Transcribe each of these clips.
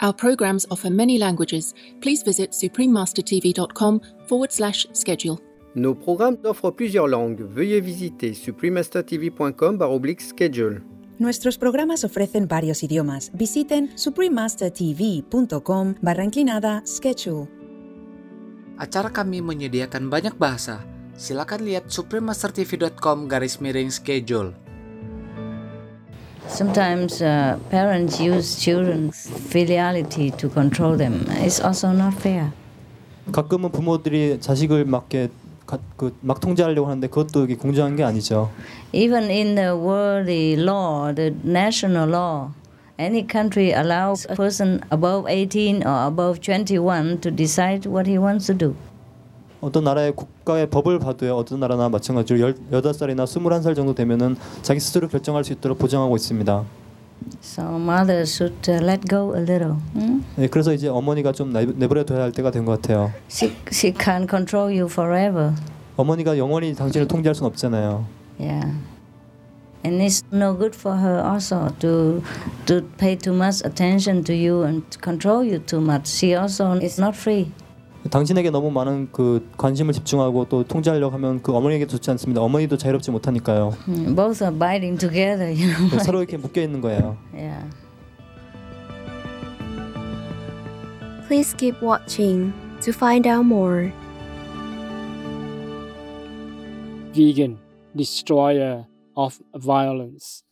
Our programs offer many languages. Please visit suprememastertv.com forward slash schedule. Nos programmes offrent plusieurs langues. Veuillez visiter suprememastertv.com schedule. Nuestros programas ofrecen varios idiomas. Visiten suprememastertv.com barra inclinada schedule. Acara kami menyediakan banyak bahasa. Silakan lihat suprememastertv.com garis miring schedule. Sometimes uh, parents use children's filiality to control them. It's also not fair. 가끔은 부모들이 자식을 막게 그, 막 통제하려고 하는데 그것도 이게 공정한 게 아니죠. Even in the worldly law, the national law, any country allows a person above 18 or above 21 to decide what he wants to do. 어떤 나라의 국가의 법을 봐도요. 어떤 나라나 마찬가지로 18살이나 21살 정도 되면은 자기 스스로 결정할 수 있도록 보장하고 있습니다. So mother should uh, let go a little. Hmm? 네, 그래서 이제 어머니가 좀 내버려 둬야 할 때가 된 것 같아요. She she can't control you forever. 어머니가 영원히 당신을 통제할 수는 없잖아요. Yeah. And it's no good for her also to to pay too much attention to you and control you too much. She also is not free. 당신에게 너무 많은 그 관심을 집중하고 또 통제하려고 하면 그 어머니에게 좋지 않습니다. 어머니도 자유롭지 못하니까요. Both are biting together, you know. 서로 이렇게 묶여 있는 거예요. Yeah. Please keep watching to find out more. Vegan, destroyer of violence.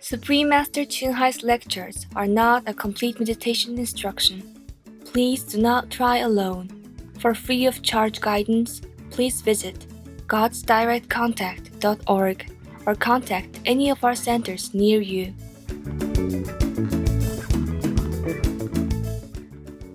Supreme Master Chunhai's lectures are not a complete meditation instruction. Please do not try alone. For free of charge guidance, please visit godsdirectcontact.org or contact any of our centers near you.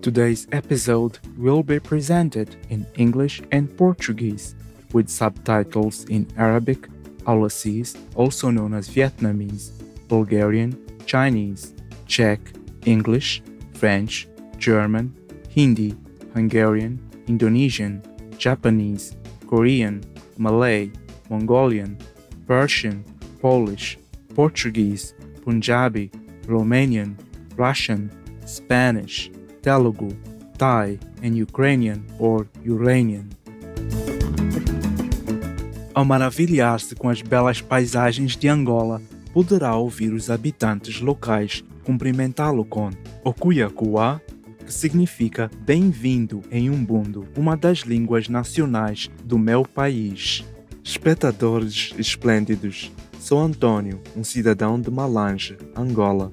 Today's episode will be presented in English and Portuguese with subtitles in Arabic, Aulacese, also known as Vietnamese, Bulgarian, Chinese, Czech, English, French, German, Hindi, Hungarian, Indonesian, Japanese, Korean, Malay, Mongolian, Persian, Polish, Portuguese, Punjabi, Romanian, Russian, Spanish, Telugu, Thai, and Ukrainian or Uranian. Ao maravilhar-se com as belas paisagens de Angola, poderá ouvir os habitantes locais cumprimentá-lo com Okuyakua, que significa bem-vindo em Umbundo, uma das línguas nacionais do meu país. Espectadores esplêndidos, sou Antônio, um cidadão de Malange, Angola.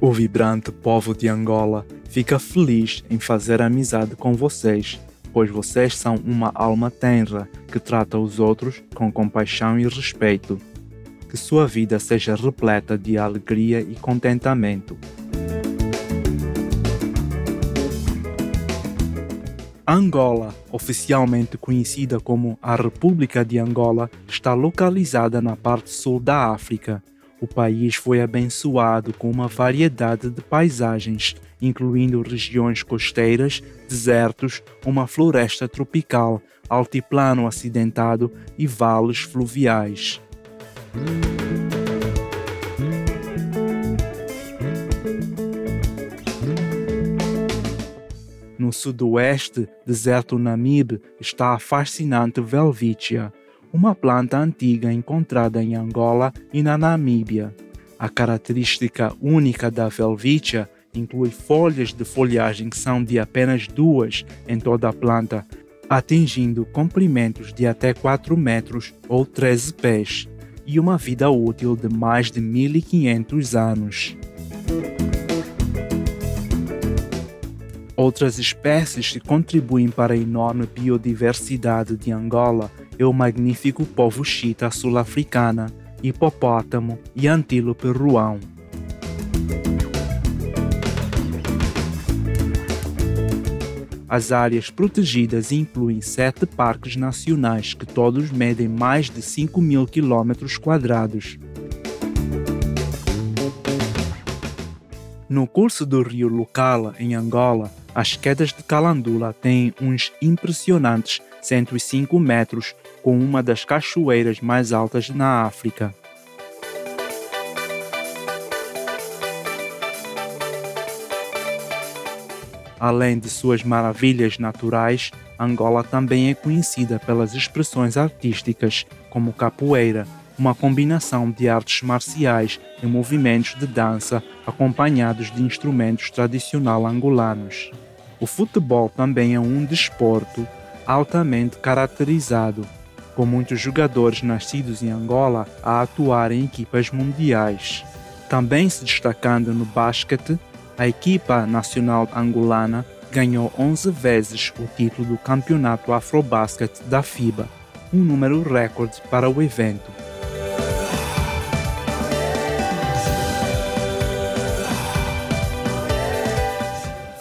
O vibrante povo de Angola fica feliz em fazer amizade com vocês pois vocês são uma alma tenra que trata os outros com compaixão e respeito. Que sua vida seja repleta de alegria e contentamento. Angola, oficialmente conhecida como a República de Angola, está localizada na parte sul da África. O país foi abençoado com uma variedade de paisagens, incluindo regiões costeiras, desertos, uma floresta tropical, altiplano acidentado e vales fluviais. No sudoeste, deserto Namibe, está a fascinante Welwitschia, uma planta antiga encontrada em Angola e na Namíbia. A característica única da Welwitschia inclui folhas de folhagem que são de apenas duas em toda a planta, atingindo comprimentos de até 4 metros ou 13 pés, e uma vida útil de mais de 1500 anos. Outras espécies que contribuem para a enorme biodiversidade de Angola é o magnífico povo chita sul-africana, hipopótamo e antílope ruão. As áreas protegidas incluem sete parques nacionais que todos medem mais de 5 mil quilômetros quadrados. No curso do rio Lucala, em Angola, as quedas de Calandula têm uns impressionantes 105 metros, com uma das cachoeiras mais altas na África. Além de suas maravilhas naturais, Angola também é conhecida pelas expressões artísticas, como capoeira, uma combinação de artes marciais e movimentos de dança acompanhados de instrumentos tradicional angolanos. O futebol também é um desporto altamente caracterizado, com muitos jogadores nascidos em Angola a atuar em equipas mundiais. Também se destacando no basquete, a equipa nacional angolana ganhou 11 vezes o título do Campeonato Afrobasket da FIBA, um número recorde para o evento.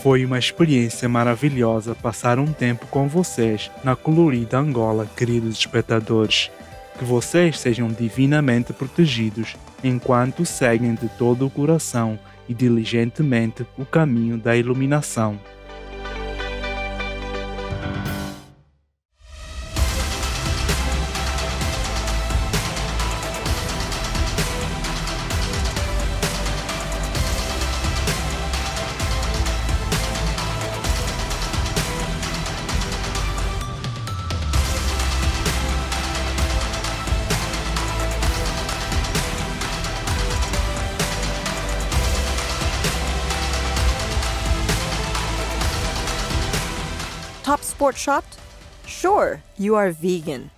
Foi uma experiência maravilhosa passar um tempo com vocês na colorida Angola, queridos espectadores. Que vocês sejam divinamente protegidos enquanto seguem de todo o coração e diligentemente o caminho da iluminação. Sure, you are vegan.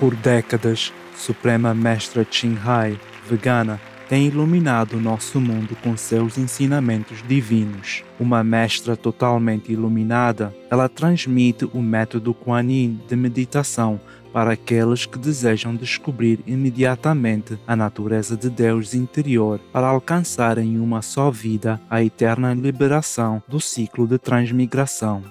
Por décadas, Suprema Mestra Ching Hai, vegana, tem iluminado nosso mundo com seus ensinamentos divinos. Uma mestra totalmente iluminada, ela transmite o método Kuan Yin de meditação para aqueles que desejam descobrir imediatamente a natureza de Deus interior para alcançar em uma só vida a eterna liberação do ciclo de transmigração.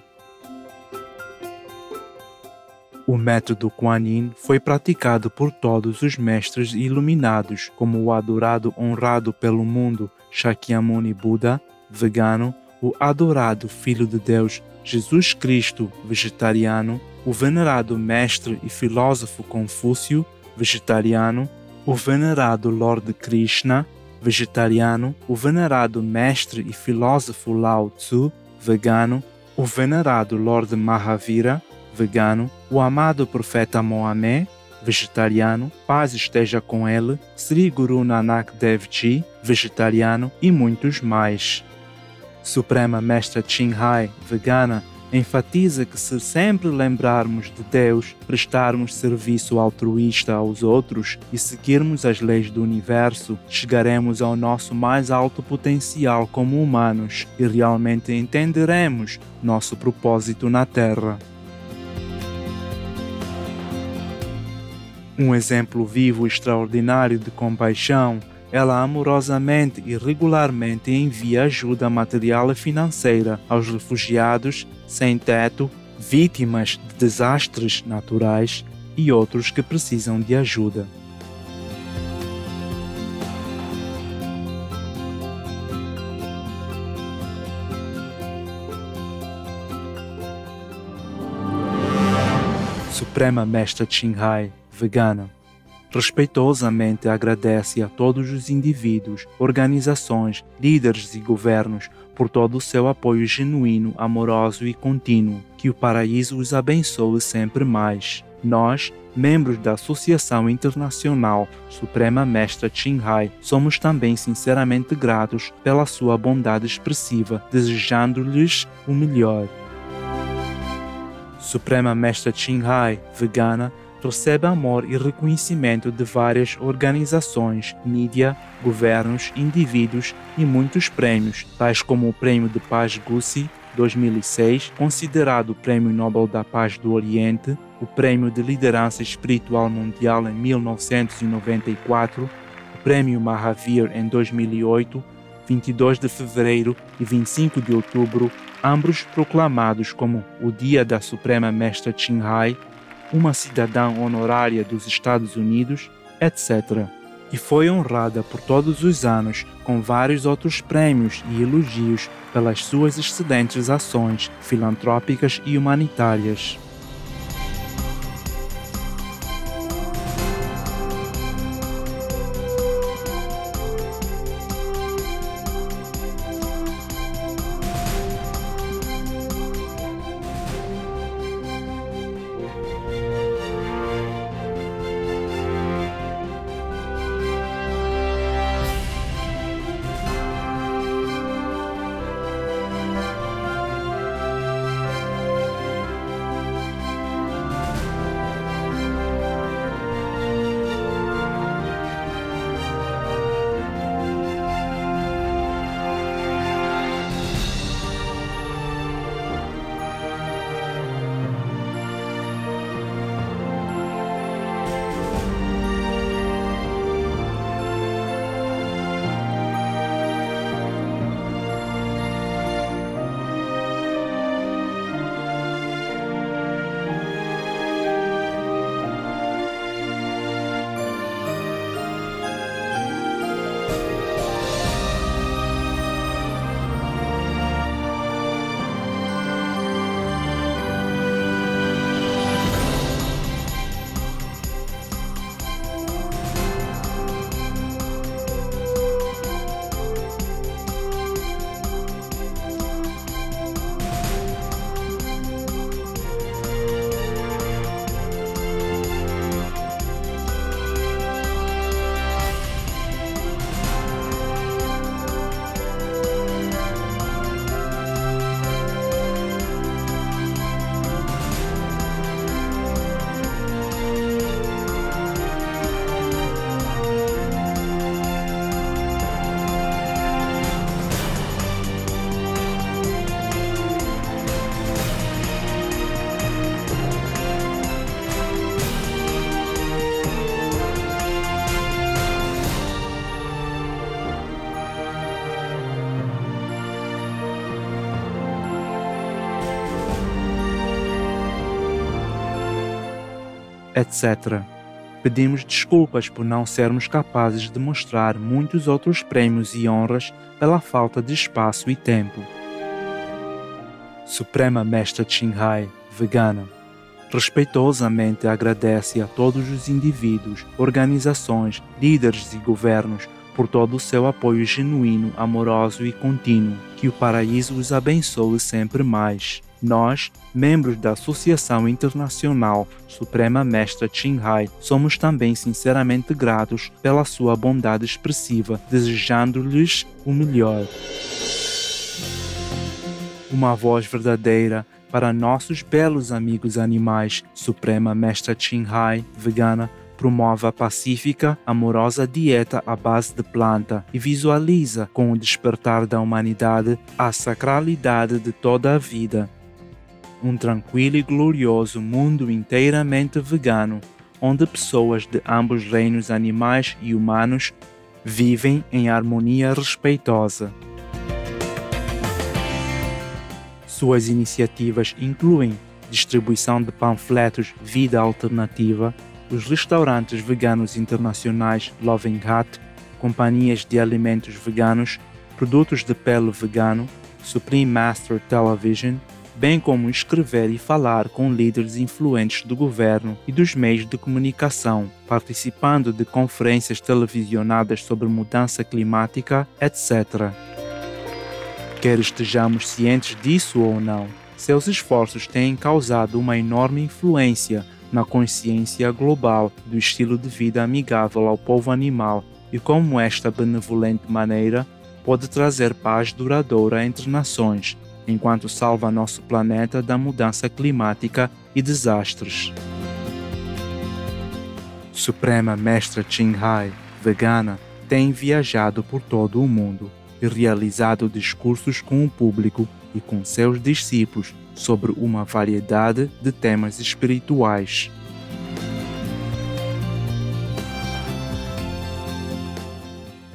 O método Kuan Yin foi praticado por todos os mestres iluminados, como o adorado honrado pelo mundo Shakyamuni Buda, vegano, o adorado Filho de Deus Jesus Cristo, vegetariano, o venerado mestre e filósofo Confúcio, vegetariano, o venerado Lord Krishna, vegetariano, o venerado mestre e filósofo Lao Tzu, vegano, o venerado Lord Mahavira, vegano, o amado profeta Mohammed, vegetariano, paz esteja com ele, Sri Guru Nanak Dev Ji, vegetariano e muitos mais. Suprema Mestra Ching Hai, vegana, enfatiza que se sempre lembrarmos de Deus, prestarmos serviço altruísta aos outros e seguirmos as leis do universo, chegaremos ao nosso mais alto potencial como humanos e realmente entenderemos nosso propósito na Terra. Um exemplo vivo extraordinário de compaixão ela amorosamente e regularmente envia ajuda material e financeira aos refugiados sem teto, vítimas de desastres naturais e outros que precisam de ajuda. Suprema Mestra Qinghai, vegana respeitosamente agradece a todos os indivíduos, organizações, líderes e governos por todo o seu apoio genuíno, amoroso e contínuo. Que o paraíso os abençoe sempre mais. Nós, membros da Associação Internacional Suprema Mestra Qinghai, somos também sinceramente gratos pela sua bondade expressiva, desejando-lhes o melhor. Suprema Mestra Qinghai, vegana, recebe amor e reconhecimento de várias organizações, mídia, governos, indivíduos e muitos prêmios, tais como o Prêmio de Paz Gussi 2006, considerado o Prêmio Nobel da Paz do Oriente, o Prêmio de Liderança Espiritual Mundial em 1994, o Prêmio Mahavir em 2008, 22 de fevereiro e 25 de outubro, ambos proclamados como o Dia da Suprema Mestra Qinghai uma cidadã honorária dos Estados Unidos, etc. E foi honrada por todos os anos com vários outros prêmios e elogios pelas suas excelentes ações filantrópicas e humanitárias. Etc. Pedimos desculpas por não sermos capazes de mostrar muitos outros prêmios e honras pela falta de espaço e tempo. Suprema Mestra Qinghai, vegana, respeitosamente agradece a todos os indivíduos, organizações, líderes e governos por todo o seu apoio genuíno, amoroso e contínuo. Que o paraíso os abençoe sempre mais. Nós, membros da Associação Internacional Suprema Mestra Qinghai, somos também sinceramente gratos pela sua bondade expressiva, desejando-lhes o melhor. Uma voz verdadeira para nossos belos amigos animais, Suprema Mestra Chin Hai, vegana, promove a pacífica, amorosa dieta à base de planta e visualiza, com o despertar da humanidade, a sacralidade de toda a vida. Um tranquilo e glorioso mundo inteiramente vegano, onde pessoas de ambos reinos animais e humanos vivem em harmonia respeitosa. Suas iniciativas incluem distribuição de panfletos Vida Alternativa, os restaurantes veganos internacionais Loving Hut, companhias de alimentos veganos, produtos de pele vegano, Supreme Master Television, bem como escrever e falar com líderes influentes do governo e dos meios de comunicação, participando de conferências televisionadas sobre mudança climática, etc. Quer estejamos cientes disso ou não, seus esforços têm causado uma enorme influência na consciência global do estilo de vida amigável ao povo animal e como esta benevolente maneira pode trazer paz duradoura entre nações, enquanto salva nosso planeta da mudança climática e desastres. Suprema Mestra Chin Hai, vegana, tem viajado por todo o mundo e realizado discursos com o público e com seus discípulos sobre uma variedade de temas espirituais.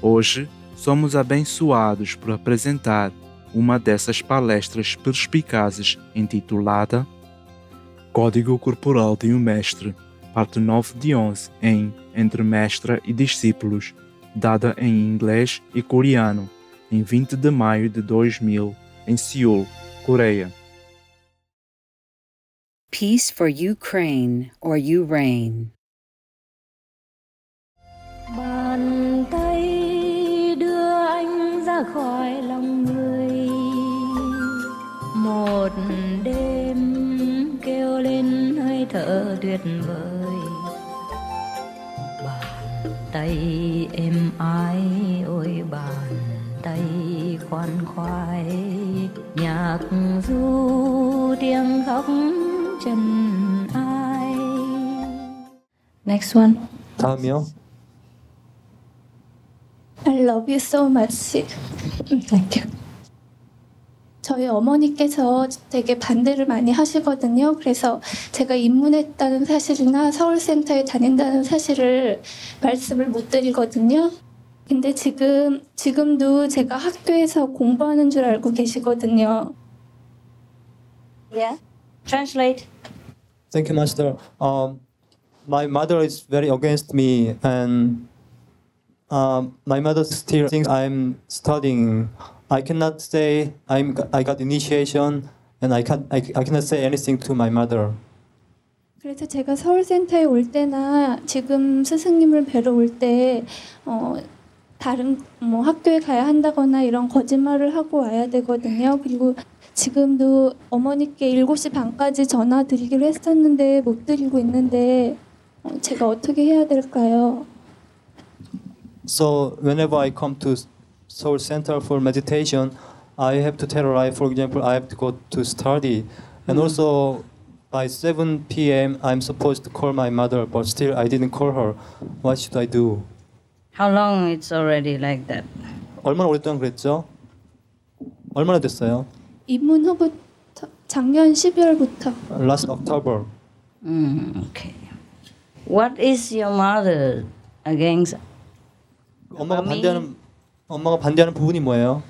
Hoje, somos abençoados por apresentar uma dessas palestras perspicazes intitulada Código Corporal de um Mestre, parte 9 de 11, em Entre Mestra e Discípulos, dada em inglês e coreano, em 20 de maio de 2000, em Seul, Coreia. Peace for Ukraine or you reign. Bàn tay đưa anh ra khỏi tuyệt vời Bàn tay êm ái ôi bàn tay khoan khoái Nhạc du tiếng khóc trần ai Next one. 다음이요. I love you so much. Thank you. 저희 어머니께서 되게 반대를 많이 하시거든요. 그래서 제가 입문했다는 사실이나 서울센터에 다닌다는 사실을 말씀을 못 드리거든요. 근데 지금, 지금도 제가 학교에서 공부하는 줄 알고 계시거든요. Yeah. Translate. Thank you, Master. Um, my mother is very against me, and um, my mother still thinks I'm studying. I cannot say I'm I got initiation, and I can I, I cannot say anything to my mother. 그래서 제가 서울센터에 올 때나 지금 스승님을 뵈러 올때 어, 다른 뭐 학교에 가야 한다거나 이런 거짓말을 하고 와야 되거든요. 그리고 지금도 어머니께 7시 반까지 전화 드리기로 했었는데 못 드리고 있는데 어, 제가 어떻게 해야 될까요? So whenever I come to Seoul Center for meditation, I have to tell her, I, for example, I have to go to study, and also by 7 p.m. I'm supposed to call my mother, but still I didn't call her. What should I do? How long it's already like that? 얼마나 오랫동안 그랬죠? 얼마나 됐어요? 입문 후부터 작년 12월부터 Last October. Mm, okay. What is your mother against? 엄마가 반대하는 엄마가 반대하는 부분이 뭐예요?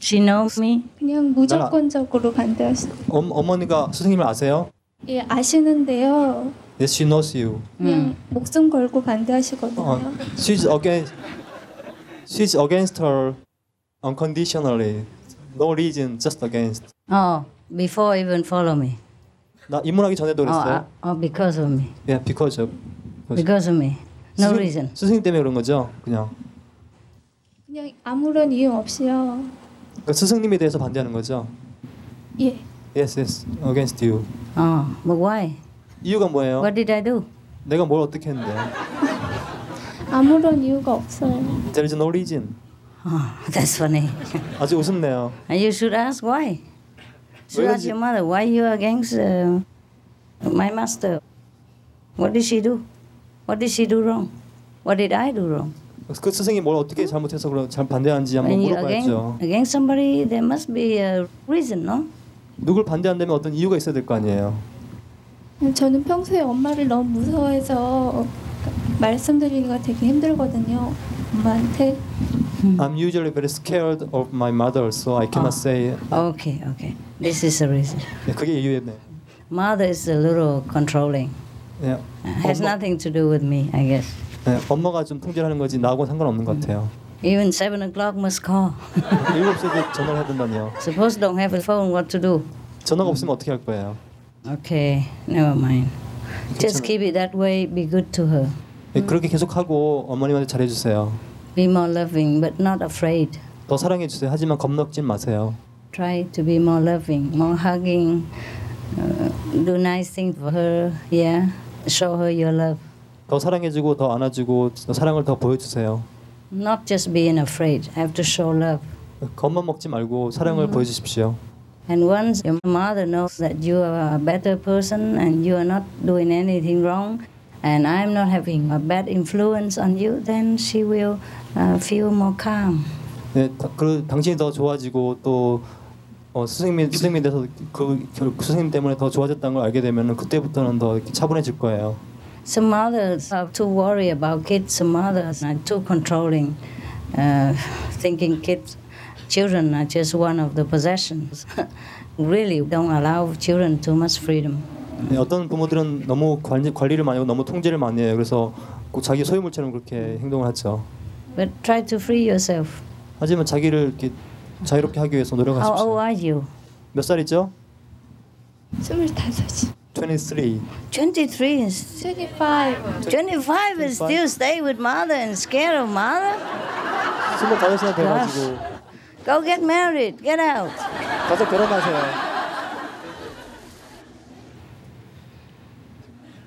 She knows me. 그냥 무조건적으로 반대하시. 엄, 어머니가 스승님을 아세요? 예 아시는데요. Yes, she knows you. 그냥 목숨 걸고 반대하시거든요. 어, she's against she's against her unconditionally. No reason, just against. Oh, before even follow me. 나 입문하기 전에도 Oh, 그랬어요. uh, oh, because of me. Yeah, because of. Because of me. No 스승- reason. 스승님 때문에 그런 거죠, 그냥. 그냥 아무런 이유 없이요. 그러니까 스승님에 대해서 반대하는 거죠. 예. Yes, yes, against you. Oh, but why? 이유가 뭐예요? What did I do? 내가 뭘 어떻게 했는데? 아무런 이유가 없어요. There is no reason. Oh, that's funny. 아주. And you should ask why. So ask your mother, why you against uh, my master? What did she do? What did she do wrong? What did I do wrong? 그 스승이 뭘 어떻게 잘못해서 그런 잘 반대하는지 한번 When you against, 물어봐야죠. against somebody, there must be a reason, no? 누굴 반대한다면 어떤 이유가 있어야 될 거 아니에요. 저는 평소에 엄마를 너무 무서워해서 말씀드리기가 되게 힘들거든요. 엄마한테. I'm usually very scared of my mother, so I cannot say. Okay, okay. This is the reason. 네, 그게 이유였네. Mother is a little controlling. 네, Has 엄마, nothing to do with me, I guess. 네, 엄마가 좀 통제하는 거지 나하고 는 상관없는 것 같아요. Even seven o'clock must call. 일곱 시에도 전화를 된다니요. Suppose don't have a phone, what to do? 전화가 없으면 어떻게 할 거예요? Okay, never mind. Just keep it that way. Be good to her. 네, 그렇게 계속 하고 어머님한테 잘해주세요. Be more loving, but not afraid. 더 사랑해 주세요. 하지만 겁먹진 마세요. Try to be more loving, more hugging. Uh, do nice things for her. Yeah, show her your love. 더 사랑해주고 더 안아주고 더 사랑을 더 보여주세요. Not just being afraid. Have to show love. 겁만 먹지 말고 사랑을 보여주십시오. And once your mother knows that you are a better person and you are not doing anything wrong, and I'm not having a bad influence on you, then she will uh, feel more calm. 네, 다- 그 당신이 더 좋아지고 또 어, 스승님 스승님이 돼서 그 결- 그 스승님 때문에 더 좋아졌다는 걸 알게 되면은 그때부터는 더 차분해질 거예요. Some mothers are too worried about kids. Some mothers are too controlling, uh, thinking kids, children are just one of the possessions. really don't allow children too much freedom. 네, 어떤 부모들은 너무 관리, 관리를 많이 하고 너무 통제를 많이 해요. 그래서 꼭 자기 소유물처럼 그렇게 행동을 하죠. But try to free yourself. 하지만 자기를 이렇게 자유롭게 하기 위해서 How old 노력하십시오. are you? 몇 살이죠? 스물다섯이. 23. 23 is 25. 25 and still stay with mother and scared of mother? 25이나 돼가지고 Go get married. Get out. 가서 결혼하세요.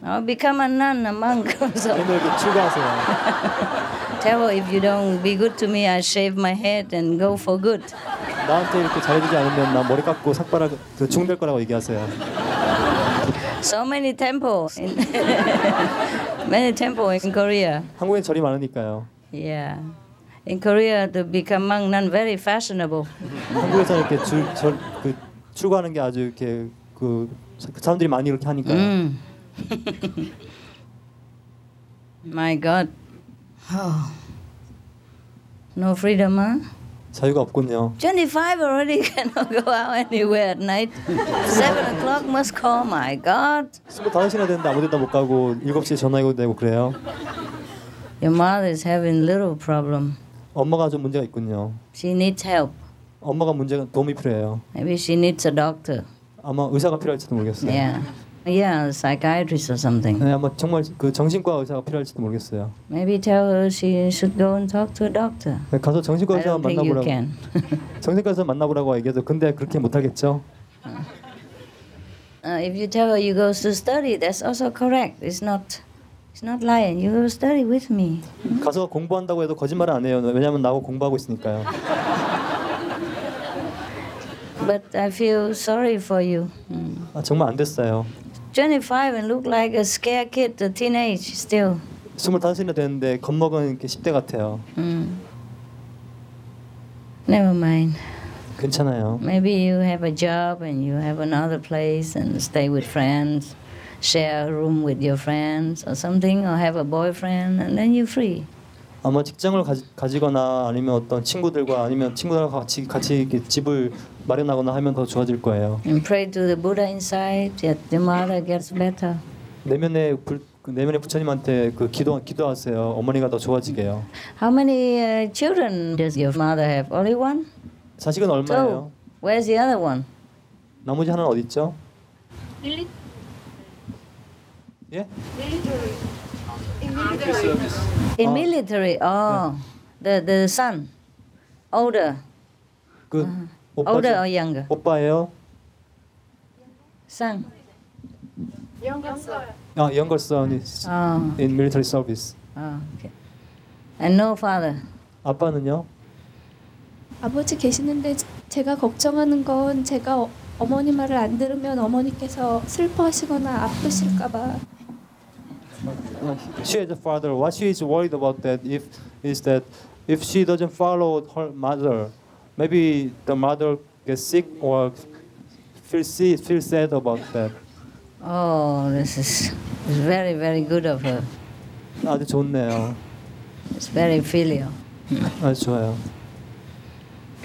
Or become a nun, a monk or something. 이렇게 출가하세요. Tell her if you don't be good to me, I shave my head and go for good. 나한테 이렇게 잘해주지 않으면 나 머리 깎고 삭발하 그 중될 거라고 얘기하세요. So many temples. In many temples in Korea. 한국엔 절이 많으니까요. Yeah. In Korea, to become monk, nun very fashionable. 한국에서 이렇게 줄절그 출가하는 게 아주 이렇게 그 사람들이 많이 이렇게 하니까요. Mm. My God. Oh. No freedom, huh? 자유가 없군요. 25 already cannot go out anywhere at night. 7 o'clock must call, my God. 25시나 됐는데 아무 데나 못 가고 7시에 전화해도 되고 그래요. Your mother is having little problem. 엄마가 좀 문제가 있군요. She needs help. 엄마가 문제가 도움이 필요해요. Maybe she needs a doctor. 아마 의사가 필요할지도 모르겠어요. Yeah. Yeah, psychiatrist or something. 네, 아마 정말 그 정신과 의사가 필요할지도 모르겠어요. Maybe tell her she should go and talk to a doctor. 네, 가서 정신과 I 의사 don't think you 만나보라고. can. 정신과 의사 만나보라고 얘기해도 근데 그렇게 못하겠죠. Uh, if you tell her you go to study, that's also correct. It's not, it's not lying. You go study with me. 가서 공부한다고 해도 거짓말을 안 해요. 왜냐하면 나하고 공부하고 있으니까요. But I feel sorry for you. Mm. 아, 정말 안 됐어요. 25 and look like a scared kid, a teenage still. 25이나 됐는데 겁먹은 이렇게 10대 같아요. Mm. Never mind. 괜찮아요. Maybe you have a job and you have another place and stay with friends, share a room with your friends or something, or have a boyfriend, and then you're free. 아마 직장을 가지, 가지 거나 아니면 어떤 친구들과 아니면 친구들과 같이 같이 이렇게 집을 마련하거나 하면 더 좋아질 거예요. And pray to the Buddha inside that the mother gets better. 내면의 불, 그 내면의 부처님한테 그 기도 기도하세요. 어머니가 더 좋아지게요. How many uh, children does your mother have? Only one? 자식은 Two. 얼마예요? Where's the other one? 나머지 하나는 어디 있죠? 예? In Oh. military. Oh, the the son, older, 그 오빠 older or younger? 오빠예요? Son. 아, younger son is Oh. in military service. Oh, okay. And no father. 아빠는요? 아버지 계시는데 제가 걱정하는 건 제가 어- 어머니 말을 안 들으면 어머니께서 슬퍼하시거나 아프실까봐 she has a father. What she is worried about that if is that if she doesn't follow her mother, maybe the mother gets sick or feel see, feel sad about that. Oh, this is is very, very good of her. 아주 좋네요. It's very filial. 아주 좋아요.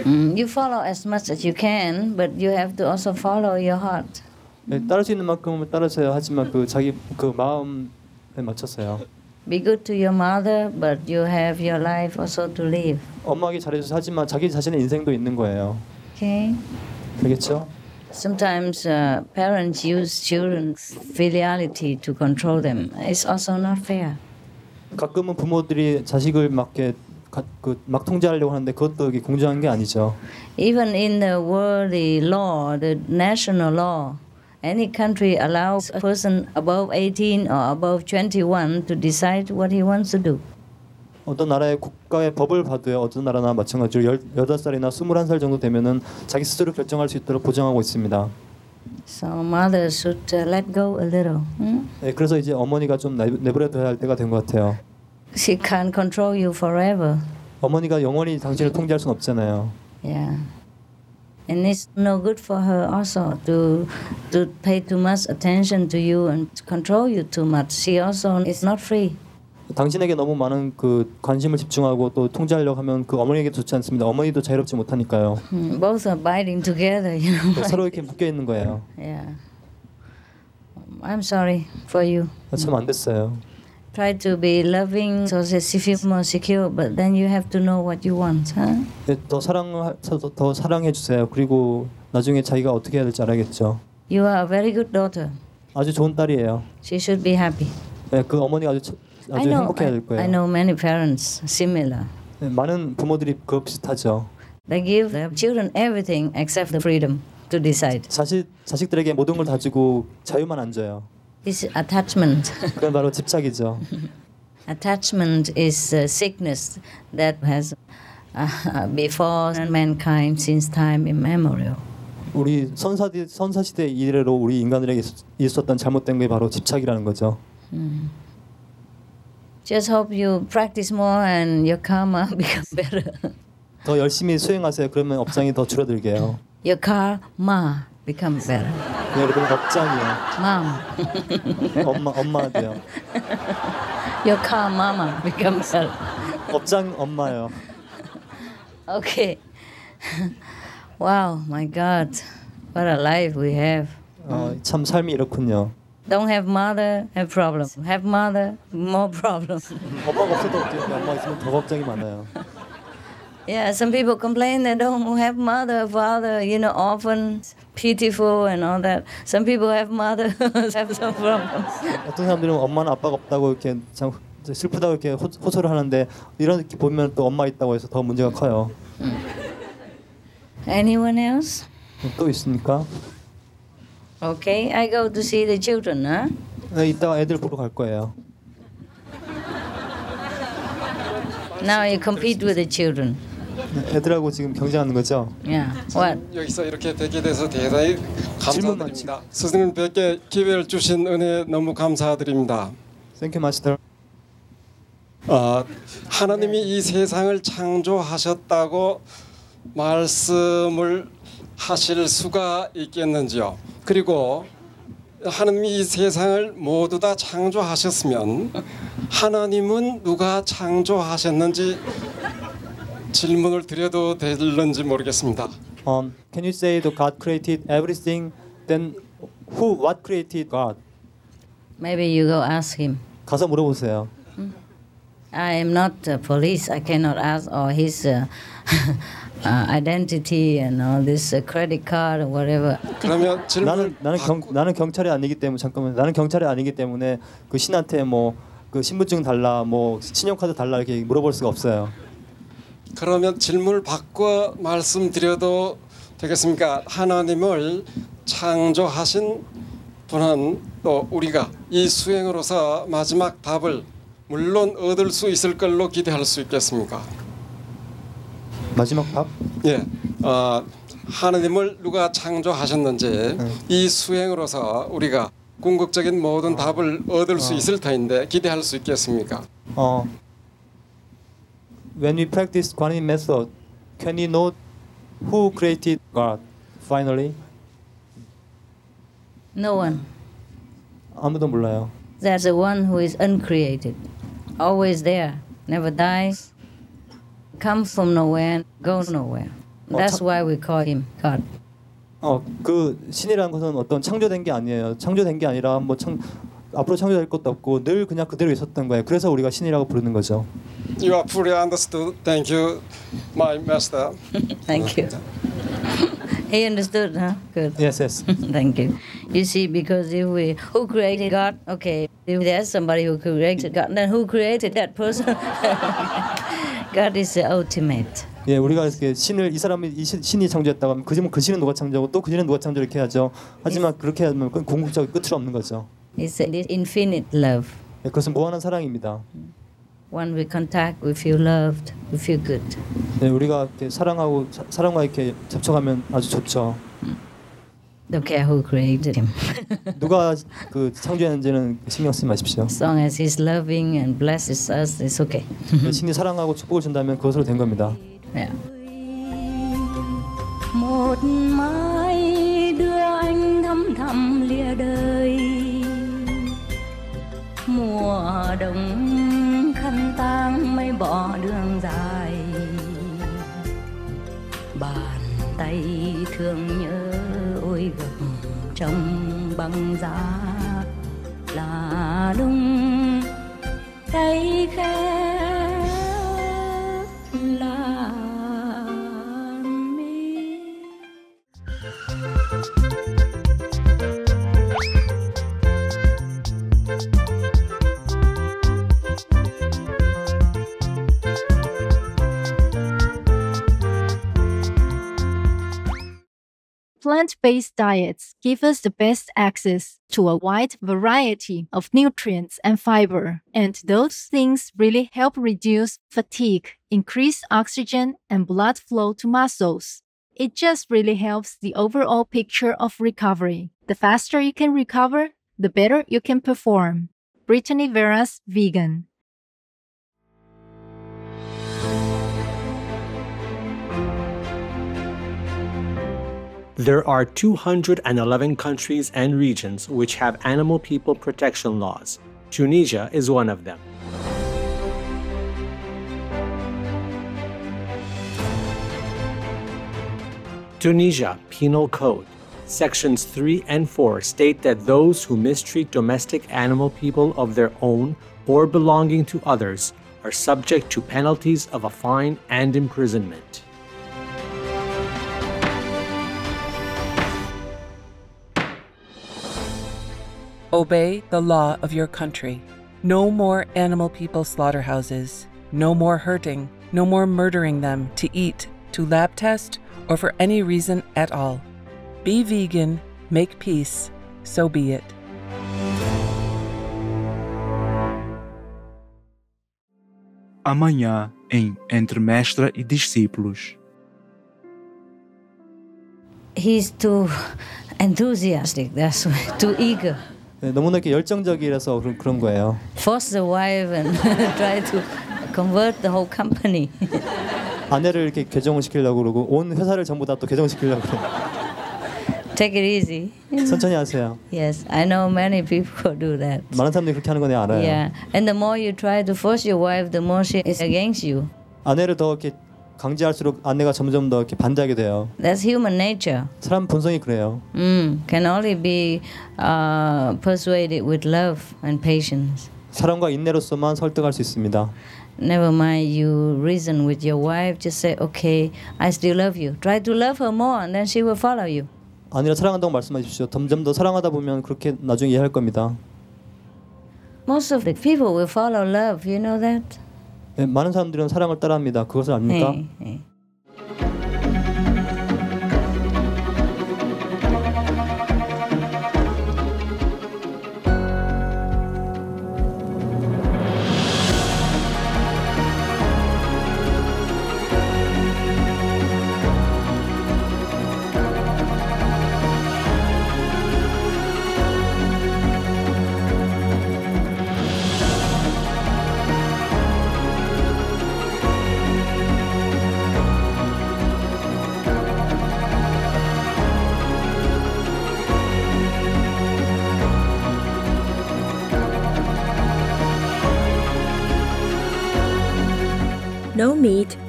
Mm, you follow as much as you can, but you have to also follow your heart. 네, 따를 수 있는 만큼은 따르세요. 하지만 그 자기 그 마음 에 맞춰서요. Be good to your mother, but you have your life also to live. 엄마에게 잘해줘서 하지만 자기 자신의 인생도 있는 거예요. Okay? 알겠죠? Sometimes uh, parents use children's filiality to control them. It's also not fair. 가끔은 부모들이 자식을 막게 그막 통제하려고 하는데 그것도 이게 공정한 게 아니죠. Even in the worldly law, the national law, any country allows a person above 18 or above 21 to decide what he wants to do. 어떤 나라의 국가의 법을 봐도요. 어떤 나라나 마찬가지로 18살이나 21살 정도 되면은 자기 스스로 결정할 수 있도록 보장하고 있습니다. So mothers should uh, let go a little. hmm? 네, 그래서 이제 어머니가 좀 내- 내버려둬야 할 때가 된 것 같아요. She can't control you forever. 어머니가 영원히 당신을 통제할 수는 없잖아요. Yeah. And it's no good for her also to to pay too much attention to you and to control you too much. She also is not free. 당신에게 너무 많은 그 관심을 집중하고 또 통제하려고 하면 그 어머니에게 좋지 않습니다. 어머니도 자유롭지 못하니까요. Hmm, Both are biting together, you know. 서로 이렇게 묶여 있는 거예요. Yeah. I'm sorry for you. 참안 됐어요. Try to be loving so that she feels more secure, but then you have to know what you want, huh? 네, 더 사랑 더, 더 사랑해 주세요. 그리고 나중에 자기가 어떻게 해야 될지 알아야겠죠. You are a very good daughter. 아주 좋은 딸이에요. She should be happy. 네, 그 어머니가 아주 참- I 아주 know. 행복해야 될 I, 거예요. I know many parents similar. 네, 많은 부모들이 그 비슷하죠. They give their children everything except the freedom to decide. 자식 자식들에게 모든 걸 다 주고 자유만 안 줘요. It's attachment. 그건 바로 집착이죠. attachment is a sickness that has uh, befallen mankind since time immemorial. 우리 선사 선사 시대 이래로 우리 인간들에게 있- 있었던 잘못된 게 바로 집착이라는 거죠. Mm. Just hope you practice more and your karma become better. 더 열심히 수행하세요. 그러면 업장이 더 줄어들게요. Your karma become better. 네, 여러분 업장이요. Mom. 엄마 엄마 돼요. Your car mama become better. 업장 엄마요. Okay. wow, my God. What a life we have. 어, 참 삶이 이렇군요. Don't have mother, have problem. Have mother, more problem. 엄마가 없어도 없겠는데 엄마 있으면 더 걱정이 많아요. Yeah, some people complain they don't have mother, father, you know, orphan, pitiful, and all that. Some people have mother, have some problems. 어떤 사람들은 엄마는 아빠가 없다고 이렇게 참 슬프다고 이렇게 호, 호소를 하는데 이런 게 보면 또 엄마 있다고 해서 더 문제가 커요. Anyone else? 또 있습니까? Okay, I go to see the children, huh? 네, 이따가 애들 보러 갈 거예요. Now you compete with the children. 네, 애들하고 지금 경쟁하는 거죠? Yeah. What? 여기서 이렇게 뵙게 돼서 대단히 감사드립니다. 스승님 뵙게 기회를 주신 은혜 너무 감사드립니다. Thank you, Master. 아, 하나님이 이 세상을 창조하셨다고 말씀을 하실 수가 있겠는지요? 그리고 하나님이 이 세상을 모두 다 창조하셨으면 하나님은 누가 창조하셨는지 질문을 드려도 될는지 모르겠습니다. Um, can you say that God created everything? Then who, what created God? Maybe you go ask him. 가서 물어보세요. I am not uh, police. I cannot ask or his uh, uh, identity and all this uh, credit card or whatever. 그러면 나는 나는 경 나는 경찰이 아니기 때문에 잠깐만 나는 경찰이 아니기 때문에 그 신한테 뭐 그 신분증 달라 뭐 신용카드 달라 이렇게 물어볼 수가 없어요. 그러면 질문을 바꿔 말씀드려도 되겠습니까? 하나님을 창조하신 분은 또 우리가 이 수행으로서 마지막 답을 물론 얻을 수 있을 걸로 기대할 수 있겠습니까? 마지막 답? 예, 어, 하느님을 누가 창조하셨는지 이 수행으로서 우리가 궁극적인 모든 답을 얻을 수 있을 터인데 기대할 수 있겠습니까? 어, when we practice Guanyin method, can we know who created God finally? No one. 아무도 몰라요. There's the one who is uncreated, always there, never dies, comes from nowhere, goes nowhere. That's why we call him God. 어, 그 신이라는 것은 어떤 창조된 게 아니에요. 창조된 게 아니라 뭐 창, 앞으로 창조될 것도 없고 늘 그냥 그대로 있었던 거예요. 그래서 우리가 신이라고 부르는 거죠. You are fully understood. Thank you, my master. Thank you. he understood, huh? Good. Yes, yes. Thank you. You see, because if we who created God, okay, if there's somebody who created God, then who created that person? God is the ultimate. 예, 우리가 이렇게 신을 이 사람이 이 신, 신이 창조했다고 하면 그지면 그 신은 누가 창조하고 또 그 신은 누가 창조 이렇게 하죠. 하지만 그렇게 하면 궁극적인 끝이 없는 거죠. It's a infinite love. 예, 그것은 무한한 사랑입니다. When we contact, we feel loved, we feel good. 네, 우리가 이렇게 사랑하고 사, 사랑과 이렇게 접촉하면 아주 좋죠. Don't care who created him. 누가 그 창조했는지는 신경 쓰지 마십시오. As long as he's loving and blesses us, it's okay. 네, 신이 사랑하고 축복을 준다면 그것으로 된 겁니다. Yeah. một mai đưa anh thăm thẳm lìa đời bỏ đường dài. Bàn tay thương nhớ ôi gập trong băng giá là lung. Tay khẽ Plant based diets give us the best access to a wide variety of nutrients and fiber, and those things really help reduce fatigue, increase oxygen and blood flow to muscles. It just really helps the overall picture of recovery. The faster you can recover, the better you can perform. Brittany Veras, vegan. There are 211 countries and regions which have animal people protection laws. Tunisia is one of them. Tunisia Penal Code. Sections 3 and 4 state that those who mistreat domestic animal people of their own or belonging to others are subject to penalties of a fine and imprisonment. Obey the law of your country. No more animal people slaughterhouses. No more hurting. No more murdering them to eat, to lab test, or for any reason at all. Be vegan, make peace, so be it. Amanhã em Entre Mestra e Discípulos. He's too enthusiastic. That's why. Too eager. 네, 너무나 이렇게 열정적이라서 그런, 그런 거예요. Force the wife and try to convert the whole company. 아내를 이렇게 개종을 시키려고 그러고 온 회사를 전부 다 또 개종시키려고 그래요. Take it easy. 천천히 하세요. Yes, I know many people do that. 많은 사람들이 그렇게 하는 거 내가 알아요. Yeah, and the more you try to force your wife, the more she is against you. 아내를 더 이렇게 강제할수록 아내가 점점 더 이렇게 반대하게 돼요. That's human nature. 사람 본성이 그래요. Mm, can only be uh, persuaded with love and patience. 사랑과 인내로서만 설득할 수 있습니다. Never mind you reason with your wife. Just say, okay, I still love you. Try to love her more, and then she will follow you. 아니라 사랑한다고 말씀하십시오. 점점 더 사랑하다 보면 그렇게 나중에 이해할 겁니다. Most of the people will follow love. You know that? 네, 많은 사람들은 사랑을 따라합니다. 그것을 압니까? 네, 네.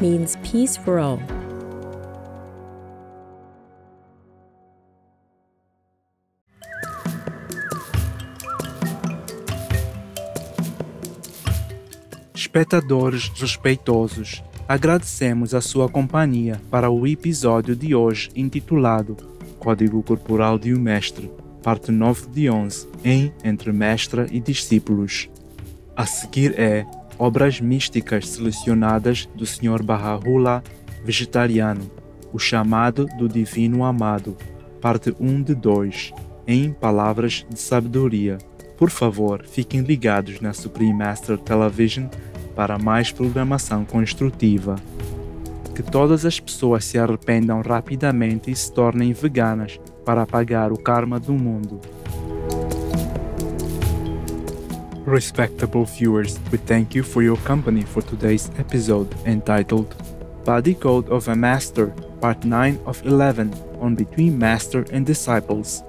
Means peace for all. Espectadores respeitosos, agradecemos a sua companhia para o episódio de hoje intitulado Código Corporal de um Mestre, parte 9 de 11, em Entre Mestra e Discípulos. A seguir é Obras Místicas Selecionadas do Sr. Baha'u'llah Vegetariano, O Chamado do Divino Amado, parte 1 de 2, em Palavras de Sabedoria. Por favor, fiquem ligados na Supreme Master Television para mais programação construtiva. Que todas as pessoas se arrependam rapidamente e se tornem veganas para apagar o karma do mundo. Respectable viewers, we thank you for your company for today's episode entitled Body Code of a Master, Part 9 of 11 on Between Master and Disciples.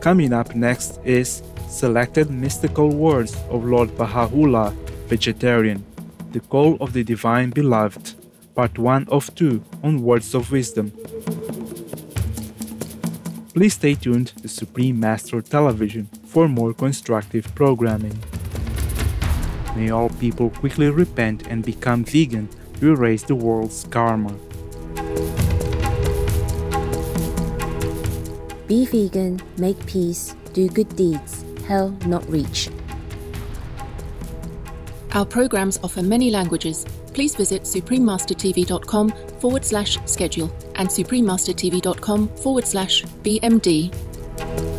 Coming up next is Selected Mystical Words of Lord Baha'u'llah, Vegetarian, The Call of the Divine Beloved, Part 1 of 2 on Words of Wisdom. Please stay tuned to Supreme Master Television for more constructive programming. May all people quickly repent and become vegan to erase the world's karma. Be vegan, make peace, do good deeds, hell not reach. Our programs offer many languages. Please visit suprememastertv.com forward slash schedule and suprememastertv.com forward slash BMD.